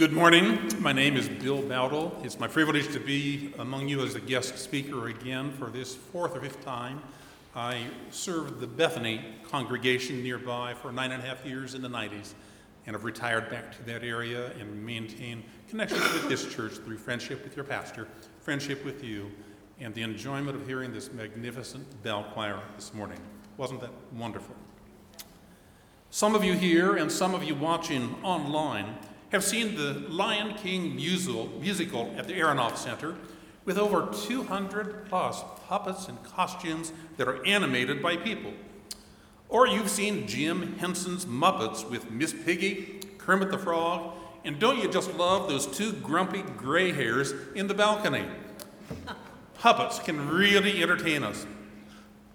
Good morning. My name is Bill Bowdle. It's my privilege to be among you as a guest speaker again for this fourth or fifth time. I served the Bethany congregation nearby for nine and a half years in the 90s and have retired back to that area and maintain connections with this church through friendship with your pastor, friendship with you, and the enjoyment of hearing this magnificent bell choir this morning. Wasn't that wonderful? Some of you here and some of you watching online have seen the Lion King musical, musical at the Aronoff Center with over 200 plus puppets and costumes that are animated by people. Or you've seen Jim Henson's Muppets with Miss Piggy, Kermit the Frog, and don't you just love those two grumpy gray hairs in the balcony? puppets can really entertain us.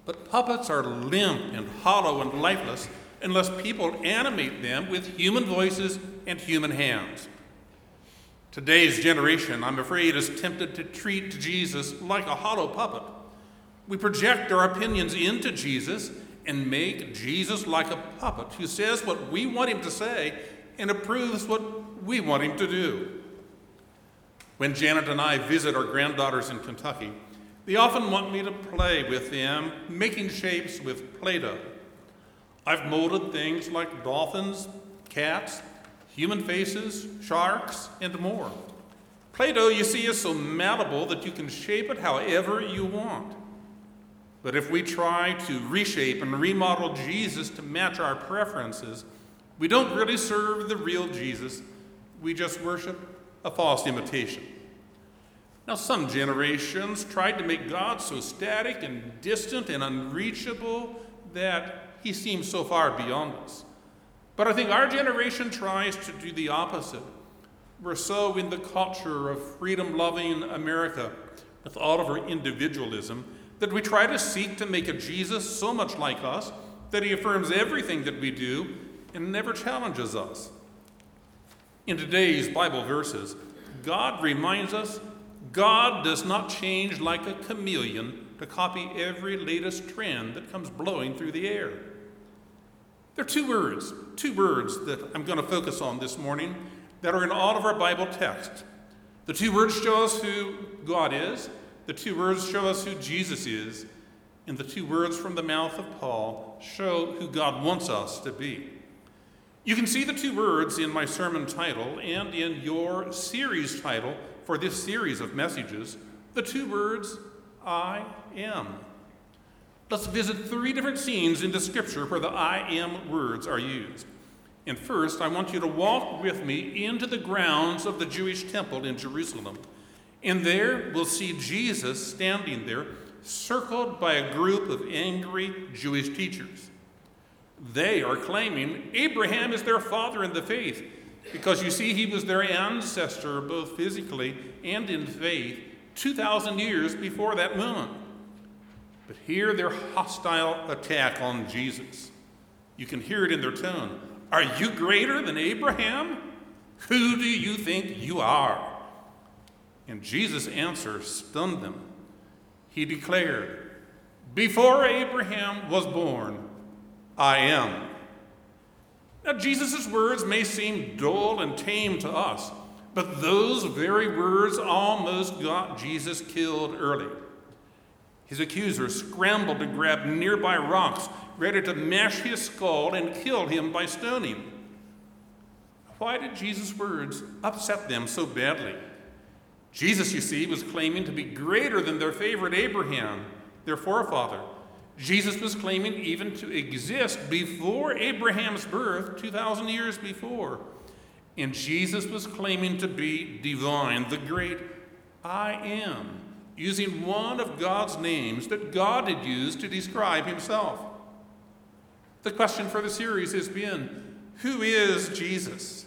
But puppets are limp and hollow and lifeless unless people animate them with human voices and human hands. Today's generation, I'm afraid, is tempted to treat Jesus like a hollow puppet. We project our opinions into Jesus and make Jesus like a puppet who says what we want him to say and approves what we want him to do. When Janet and I visit our granddaughters in Kentucky, they often want me to play with them, making shapes with Play Doh. I've molded things like dolphins, cats, human faces, sharks, and more. Play Doh, you see, is so malleable that you can shape it however you want. But if we try to reshape and remodel Jesus to match our preferences, we don't really serve the real Jesus. We just worship a false imitation. Now, some generations tried to make God so static and distant and unreachable that he seems so far beyond us. But I think our generation tries to do the opposite. We're so in the culture of freedom loving America with all of our individualism that we try to seek to make a Jesus so much like us that he affirms everything that we do and never challenges us. In today's Bible verses, God reminds us God does not change like a chameleon to copy every latest trend that comes blowing through the air. There are two words, two words that I'm going to focus on this morning that are in all of our Bible texts. The two words show us who God is, the two words show us who Jesus is, and the two words from the mouth of Paul show who God wants us to be. You can see the two words in my sermon title and in your series title for this series of messages the two words, I am. Let's visit three different scenes in the scripture where the I am words are used. And first, I want you to walk with me into the grounds of the Jewish temple in Jerusalem. And there we'll see Jesus standing there, circled by a group of angry Jewish teachers. They are claiming Abraham is their father in the faith, because you see, he was their ancestor both physically and in faith 2,000 years before that moment. But hear their hostile attack on Jesus. You can hear it in their tone. Are you greater than Abraham? Who do you think you are? And Jesus' answer stunned them. He declared, Before Abraham was born, I am. Now, Jesus' words may seem dull and tame to us, but those very words almost got Jesus killed early. His accusers scrambled to grab nearby rocks, ready to mash his skull and kill him by stoning. Why did Jesus' words upset them so badly? Jesus, you see, was claiming to be greater than their favorite Abraham, their forefather. Jesus was claiming even to exist before Abraham's birth, 2,000 years before. And Jesus was claiming to be divine, the great I am using one of God's names that God had used to describe himself. The question for the series has been Who is Jesus?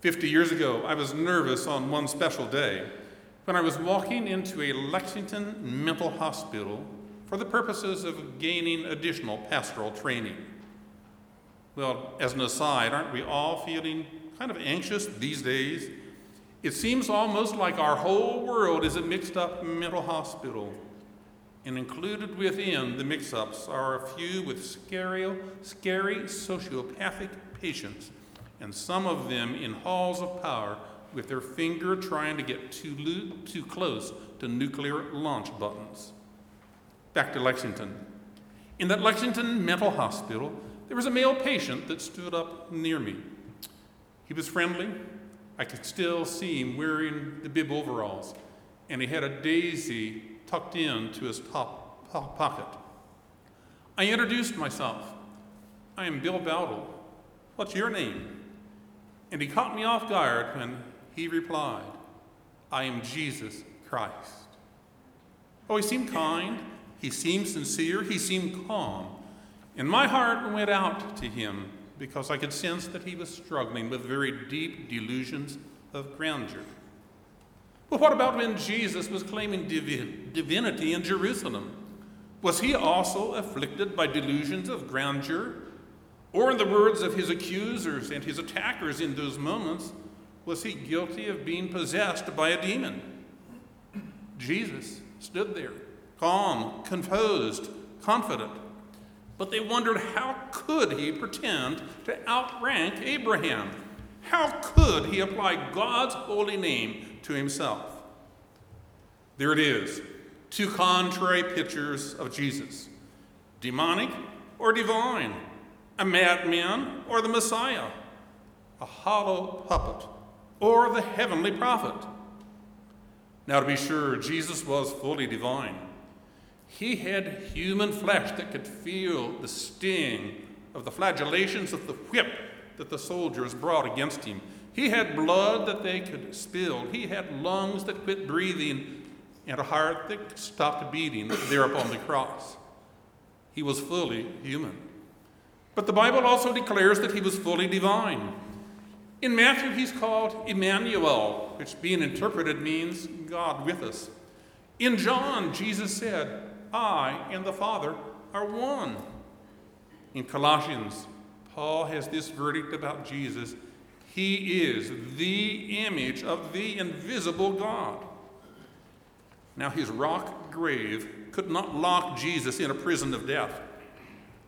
50 years ago, I was nervous on one special day when I was walking into a Lexington mental hospital for the purposes of gaining additional pastoral training. Well, as an aside, aren't we all feeling kind of anxious these days it seems almost like our whole world is a mixed up mental hospital. And included within the mix ups are a few with scary, scary sociopathic patients and some of them in halls of power with their finger trying to get too, lo- too close to nuclear launch buttons. Back to Lexington. In that Lexington mental hospital, there was a male patient that stood up near me. He was friendly. I could still see him wearing the bib overalls, and he had a daisy tucked into his top pocket. I introduced myself. I am Bill Bowdle. What's your name? And he caught me off guard when he replied, I am Jesus Christ. Oh, he seemed kind, he seemed sincere, he seemed calm. And my heart went out to him because I could sense that he was struggling with very deep delusions of grandeur. But what about when Jesus was claiming divi- divinity in Jerusalem? Was he also afflicted by delusions of grandeur? Or, in the words of his accusers and his attackers in those moments, was he guilty of being possessed by a demon? Jesus stood there, calm, composed, confident. But they wondered how could he pretend to outrank Abraham? How could he apply God's holy name to himself? There it is, two contrary pictures of Jesus demonic or divine, a madman or the Messiah, a hollow puppet or the heavenly prophet. Now, to be sure, Jesus was fully divine. He had human flesh that could feel the sting of the flagellations of the whip that the soldiers brought against him. He had blood that they could spill. He had lungs that quit breathing and a heart that stopped beating there upon the cross. He was fully human. But the Bible also declares that he was fully divine. In Matthew, he's called Emmanuel, which being interpreted means God with us. In John, Jesus said, I and the Father are one. In Colossians, Paul has this verdict about Jesus He is the image of the invisible God. Now, his rock grave could not lock Jesus in a prison of death.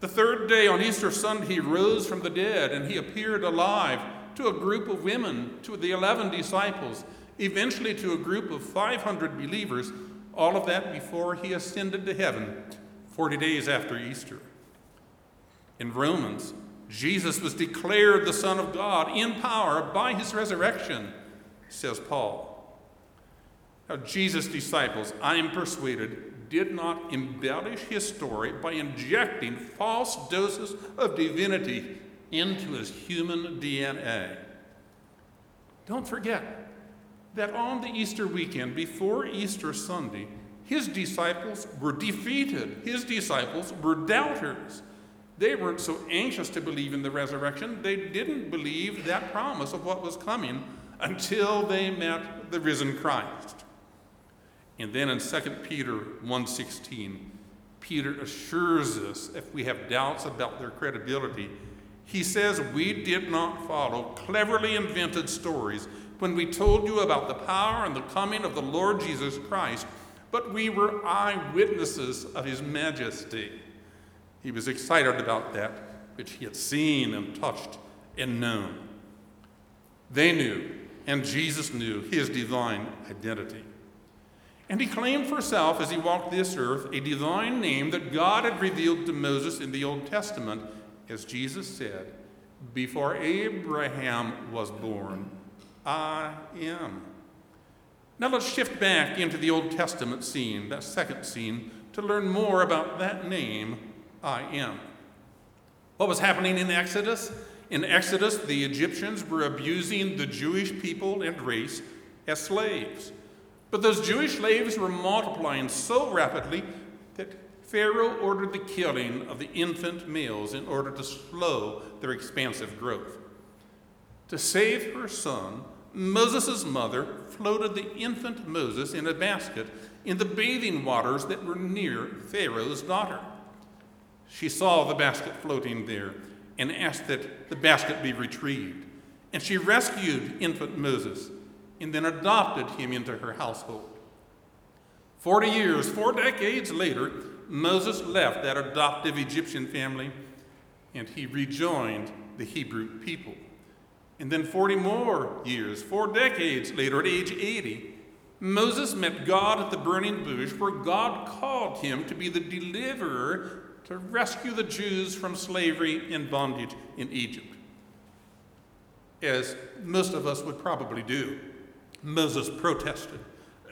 The third day on Easter Sunday, he rose from the dead and he appeared alive to a group of women, to the 11 disciples, eventually to a group of 500 believers, all of that before he ascended to heaven 40 days after Easter. In Romans, Jesus was declared the Son of God in power by his resurrection, says Paul. Now, Jesus' disciples, I am persuaded, did not embellish his story by injecting false doses of divinity into his human DNA. Don't forget that on the Easter weekend, before Easter Sunday, his disciples were defeated. His disciples were doubters. They weren't so anxious to believe in the resurrection, they didn't believe that promise of what was coming until they met the risen Christ. And then in 2 Peter 1:16, Peter assures us if we have doubts about their credibility, he says, We did not follow cleverly invented stories when we told you about the power and the coming of the Lord Jesus Christ, but we were eyewitnesses of his majesty. He was excited about that which he had seen and touched and known. They knew, and Jesus knew, his divine identity. And he claimed for himself as he walked this earth a divine name that God had revealed to Moses in the Old Testament as Jesus said, Before Abraham was born, I am. Now let's shift back into the Old Testament scene, that second scene, to learn more about that name, I am. What was happening in Exodus? In Exodus, the Egyptians were abusing the Jewish people and race as slaves. But those Jewish slaves were multiplying so rapidly that Pharaoh ordered the killing of the infant males in order to slow their expansive growth. To save her son, Moses' mother floated the infant Moses in a basket in the bathing waters that were near Pharaoh's daughter. She saw the basket floating there and asked that the basket be retrieved. And she rescued infant Moses and then adopted him into her household. Forty years, four decades later, Moses left that adoptive Egyptian family and he rejoined the Hebrew people. And then 40 more years, four decades later, at age 80, Moses met God at the burning bush, where God called him to be the deliverer to rescue the Jews from slavery and bondage in Egypt. As most of us would probably do, Moses protested.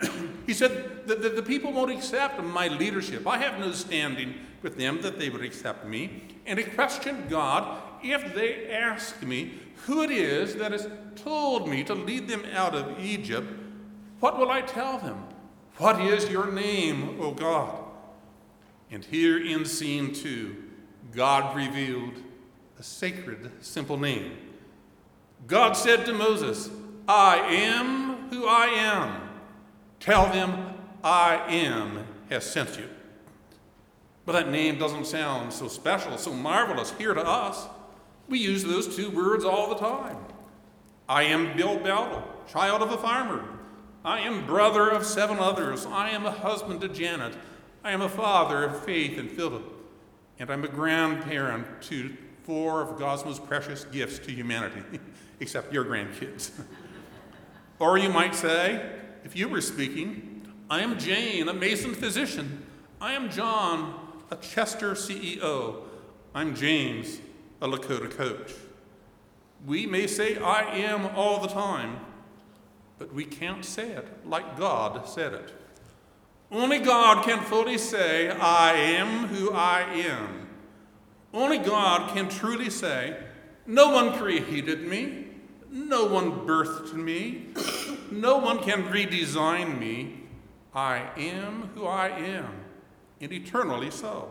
he said that the, the people won't accept my leadership. I have no standing with them that they would accept me. And he questioned God if they ask me who it is that has told me to lead them out of Egypt, what will I tell them? What is your name, O God? And here in scene two, God revealed a sacred, simple name. God said to Moses, I am who I am. Tell them I am has sent you. But that name doesn't sound so special, so marvelous here to us. We use those two words all the time. I am Bill Bowdle, child of a farmer. I am brother of seven others. I am a husband to Janet. I am a father of Faith and Philip. And I'm a grandparent to four of God's most precious gifts to humanity, except your grandkids. or you might say, if you were speaking, I am Jane, a Mason physician. I am John, a Chester CEO. I'm James, a Lakota coach. We may say I am all the time, but we can't say it like God said it. Only God can fully say, I am who I am. Only God can truly say, No one created me, no one birthed me, no one can redesign me. I am who I am, and eternally so.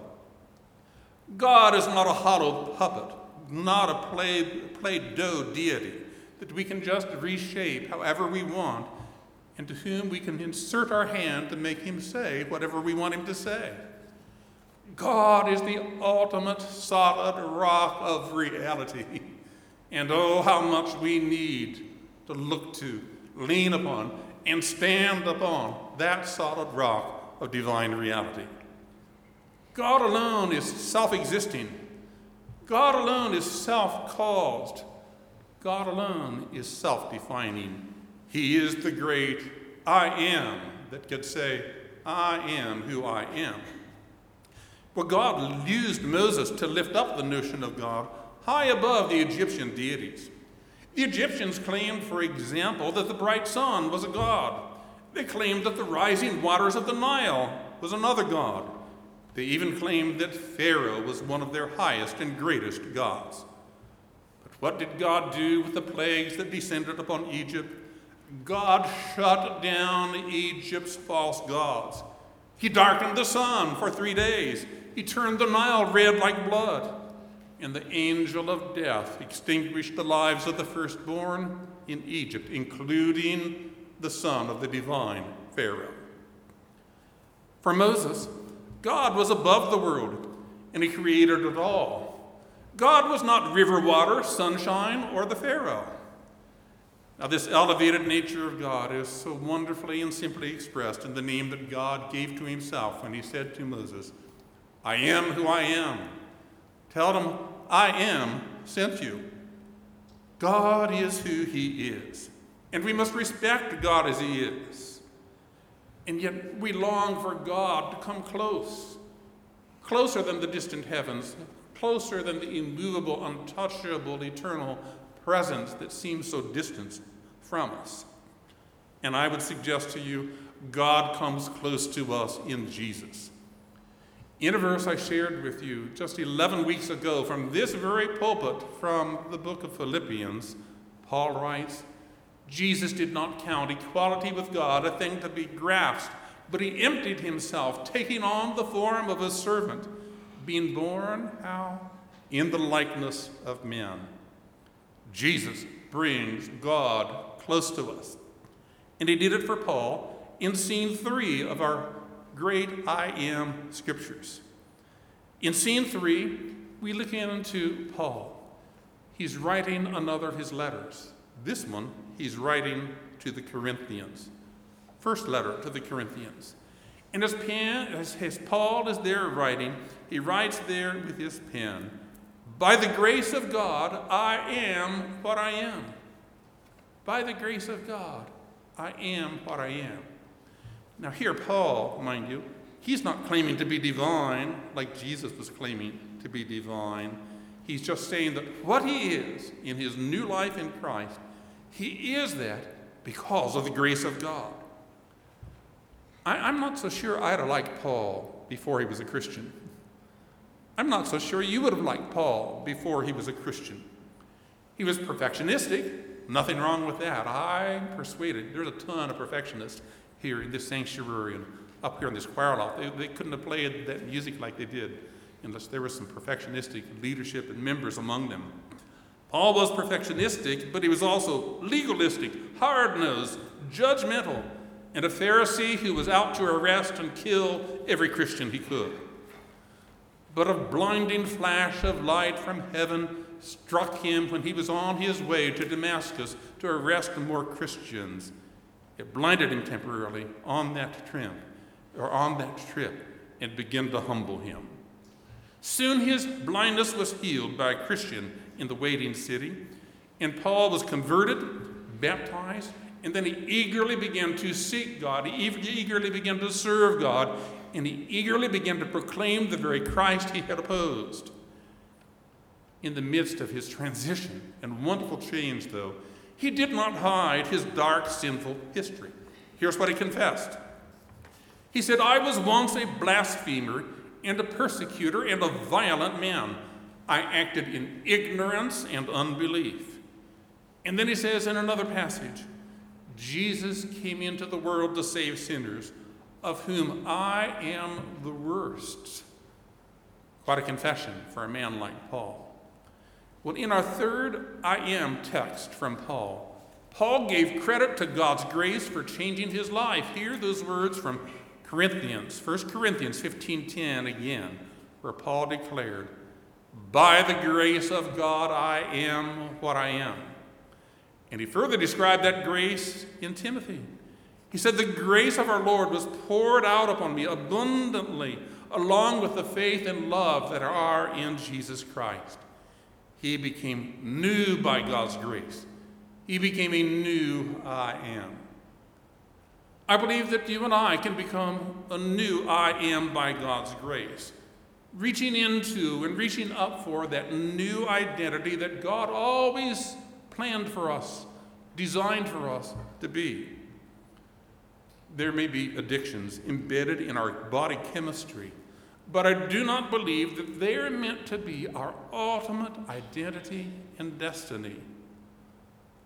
God is not a hollow puppet not a play, play doh deity that we can just reshape however we want and to whom we can insert our hand to make him say whatever we want him to say. God is the ultimate solid rock of reality. And oh, how much we need to look to, lean upon, and stand upon that solid rock of divine reality. God alone is self existing God alone is self caused. God alone is self defining. He is the great I am that could say, I am who I am. Well, God used Moses to lift up the notion of God high above the Egyptian deities. The Egyptians claimed, for example, that the bright sun was a god. They claimed that the rising waters of the Nile was another god. They even claimed that Pharaoh was one of their highest and greatest gods. But what did God do with the plagues that descended upon Egypt? God shut down Egypt's false gods. He darkened the sun for three days. He turned the Nile red like blood. And the angel of death extinguished the lives of the firstborn in Egypt, including the son of the divine Pharaoh. For Moses, God was above the world, and He created it all. God was not river water, sunshine, or the Pharaoh. Now, this elevated nature of God is so wonderfully and simply expressed in the name that God gave to Himself when He said to Moses, I am who I am. Tell them, I am sent you. God is who He is, and we must respect God as He is. And yet we long for God to come close, closer than the distant heavens, closer than the immovable, untouchable, eternal presence that seems so distant from us. And I would suggest to you, God comes close to us in Jesus. In a verse I shared with you just 11 weeks ago from this very pulpit from the book of Philippians, Paul writes, Jesus did not count equality with God a thing to be grasped, but he emptied himself, taking on the form of a servant, being born how? In the likeness of men. Jesus brings God close to us. And he did it for Paul in scene three of our great I am scriptures. In scene three, we look into Paul. He's writing another of his letters. This one he's writing to the Corinthians. First letter to the Corinthians. And as, pen, as, as Paul is there writing, he writes there with his pen, By the grace of God, I am what I am. by the grace of God, I am what I am. Now, here, Paul, mind you, he's not claiming to be divine like Jesus was claiming to be divine. He's just saying that what he is in his new life in Christ, he is that because of the grace of God. I, am not so sure I'd have liked Paul before he was a Christian. I'm not so sure you would have liked Paul before he was a Christian. He was perfectionistic, nothing wrong with that. I'm persuaded there's a ton of perfectionists here in this sanctuary and up here in this choir loft. They, they couldn't have played that music like they did unless there was some perfectionistic leadership and members among them. Paul was perfectionistic, but he was also legalistic, hard nosed, judgmental, and a Pharisee who was out to arrest and kill every Christian he could. But a blinding flash of light from heaven struck him when he was on his way to Damascus to arrest more Christians. It blinded him temporarily on that trip, or on that trip, and began to humble him. Soon his blindness was healed by a Christian in the waiting city, and Paul was converted, baptized, and then he eagerly began to seek God. He eagerly began to serve God, and he eagerly began to proclaim the very Christ he had opposed. In the midst of his transition and wonderful change, though, he did not hide his dark, sinful history. Here's what he confessed He said, I was once a blasphemer and a persecutor and a violent man. I acted in ignorance and unbelief. And then he says in another passage, Jesus came into the world to save sinners, of whom I am the worst. Quite a confession for a man like Paul. Well, in our third I am text from Paul, Paul gave credit to God's grace for changing his life. Hear those words from Corinthians, 1 Corinthians 15:10 again, where Paul declared, "By the grace of God I am what I am." And he further described that grace in Timothy. He said, The grace of our Lord was poured out upon me abundantly, along with the faith and love that are in Jesus Christ. He became new by God's grace. He became a new I am. I believe that you and I can become a new I am by God's grace, reaching into and reaching up for that new identity that God always planned for us, designed for us to be. There may be addictions embedded in our body chemistry, but I do not believe that they are meant to be our ultimate identity and destiny.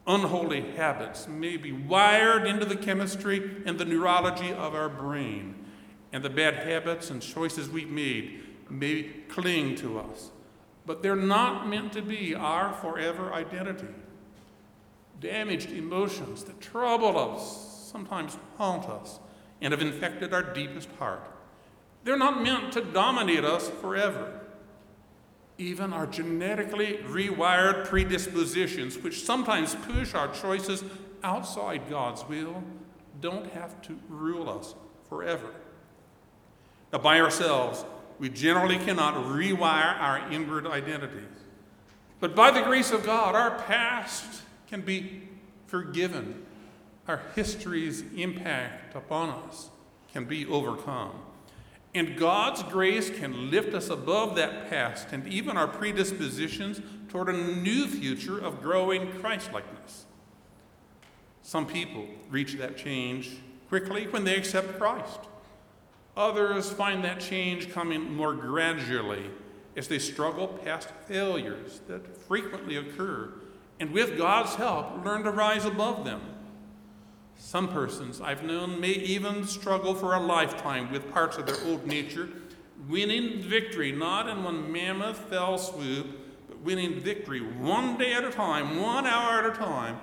Unholy habits may be wired into the chemistry and the neurology of our brain, and the bad habits and choices we've made may cling to us, but they're not meant to be our forever identity damaged emotions that trouble us, sometimes haunt us, and have infected our deepest heart. They're not meant to dominate us forever. Even our genetically rewired predispositions, which sometimes push our choices outside God's will, don't have to rule us forever. Now, by ourselves, we generally cannot rewire our inward identities. But by the grace of God, our past can be forgiven. Our history's impact upon us can be overcome. And God's grace can lift us above that past and even our predispositions toward a new future of growing Christlikeness. Some people reach that change quickly when they accept Christ. Others find that change coming more gradually as they struggle past failures that frequently occur and with God's help, learn to rise above them. Some persons I've known may even struggle for a lifetime with parts of their old nature, winning victory not in one mammoth fell swoop, but winning victory one day at a time, one hour at a time,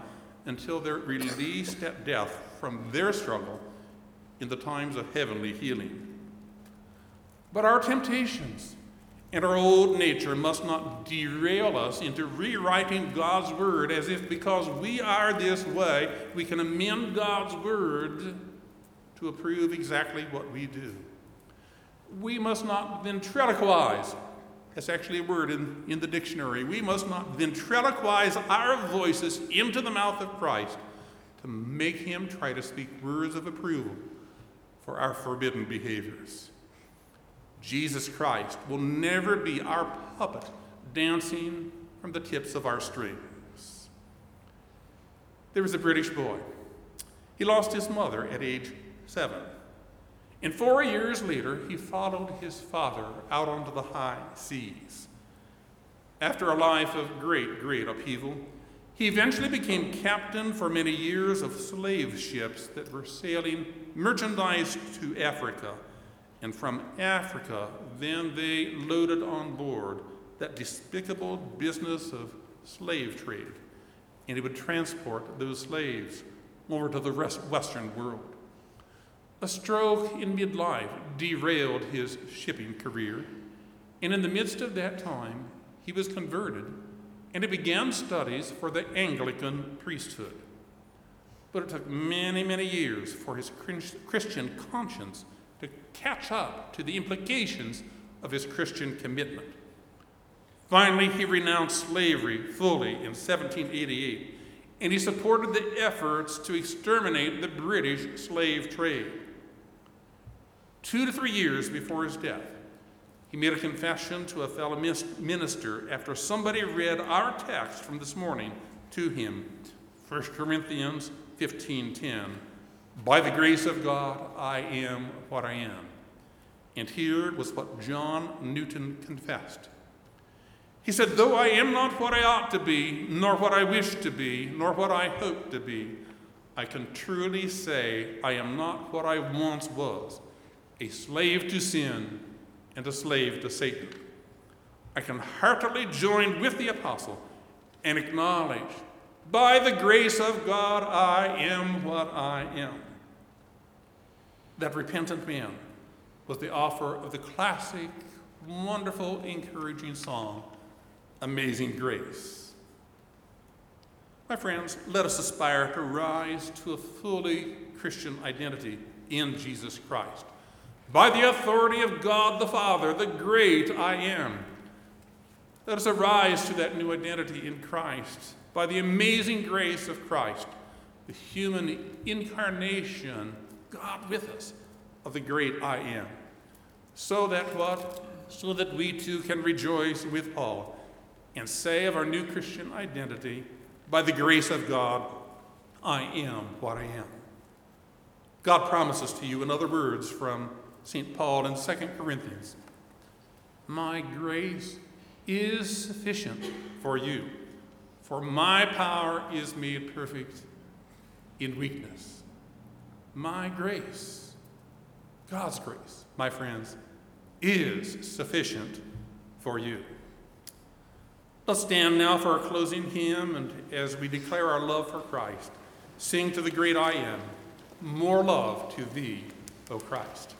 until they're released at death from their struggle in the times of heavenly healing. But our temptations, and our old nature must not derail us into rewriting God's word as if because we are this way, we can amend God's word to approve exactly what we do. We must not ventriloquize. That's actually a word in, in the dictionary. We must not ventriloquize our voices into the mouth of Christ to make him try to speak words of approval for our forbidden behaviors. Jesus Christ will never be our puppet dancing from the tips of our strings. There was a British boy. He lost his mother at age seven. And four years later, he followed his father out onto the high seas. After a life of great, great upheaval, he eventually became captain for many years of slave ships that were sailing merchandise to Africa. And from Africa, then they loaded on board that despicable business of slave trade. And it would transport those slaves over to the Western world. A stroke in midlife derailed his shipping career, and in the midst of that time, he was converted and he began studies for the Anglican priesthood. But it took many, many years for his Christian conscience catch up to the implications of his Christian commitment. Finally, he renounced slavery fully in 1788, and he supported the efforts to exterminate the British slave trade. Two to three years before his death, he made a confession to a fellow minister after somebody read our text from this morning to him 1 Corinthians 15:10 By the grace of God I am what I am. And here was what John Newton confessed. He said, Though I am not what I ought to be, nor what I wish to be, nor what I hope to be, I can truly say I am not what I once was, a slave to sin and a slave to Satan. I can heartily join with the apostle and acknowledge, by the grace of God, I am what I am. That repentant man was the author of the classic, wonderful, encouraging song, Amazing Grace. My friends, let us aspire to rise to a fully Christian identity in Jesus Christ by the authority of God the Father, the great I am. Let us arise to that new identity in Christ by the amazing grace of Christ, the human incarnation, God with us, of the great I am. So that what? So that we too can rejoice with Paul and say of our new Christian identity, by the grace of God, I am what I am. God promises to you, in other words, from St. Paul in 2 Corinthians. My grace is sufficient for you, for my power is made perfect in weakness. My grace, God's grace, my friends, is sufficient for you. Let's stand now for our closing hymn, and as we declare our love for Christ, sing to the great I am, more love to thee, O Christ.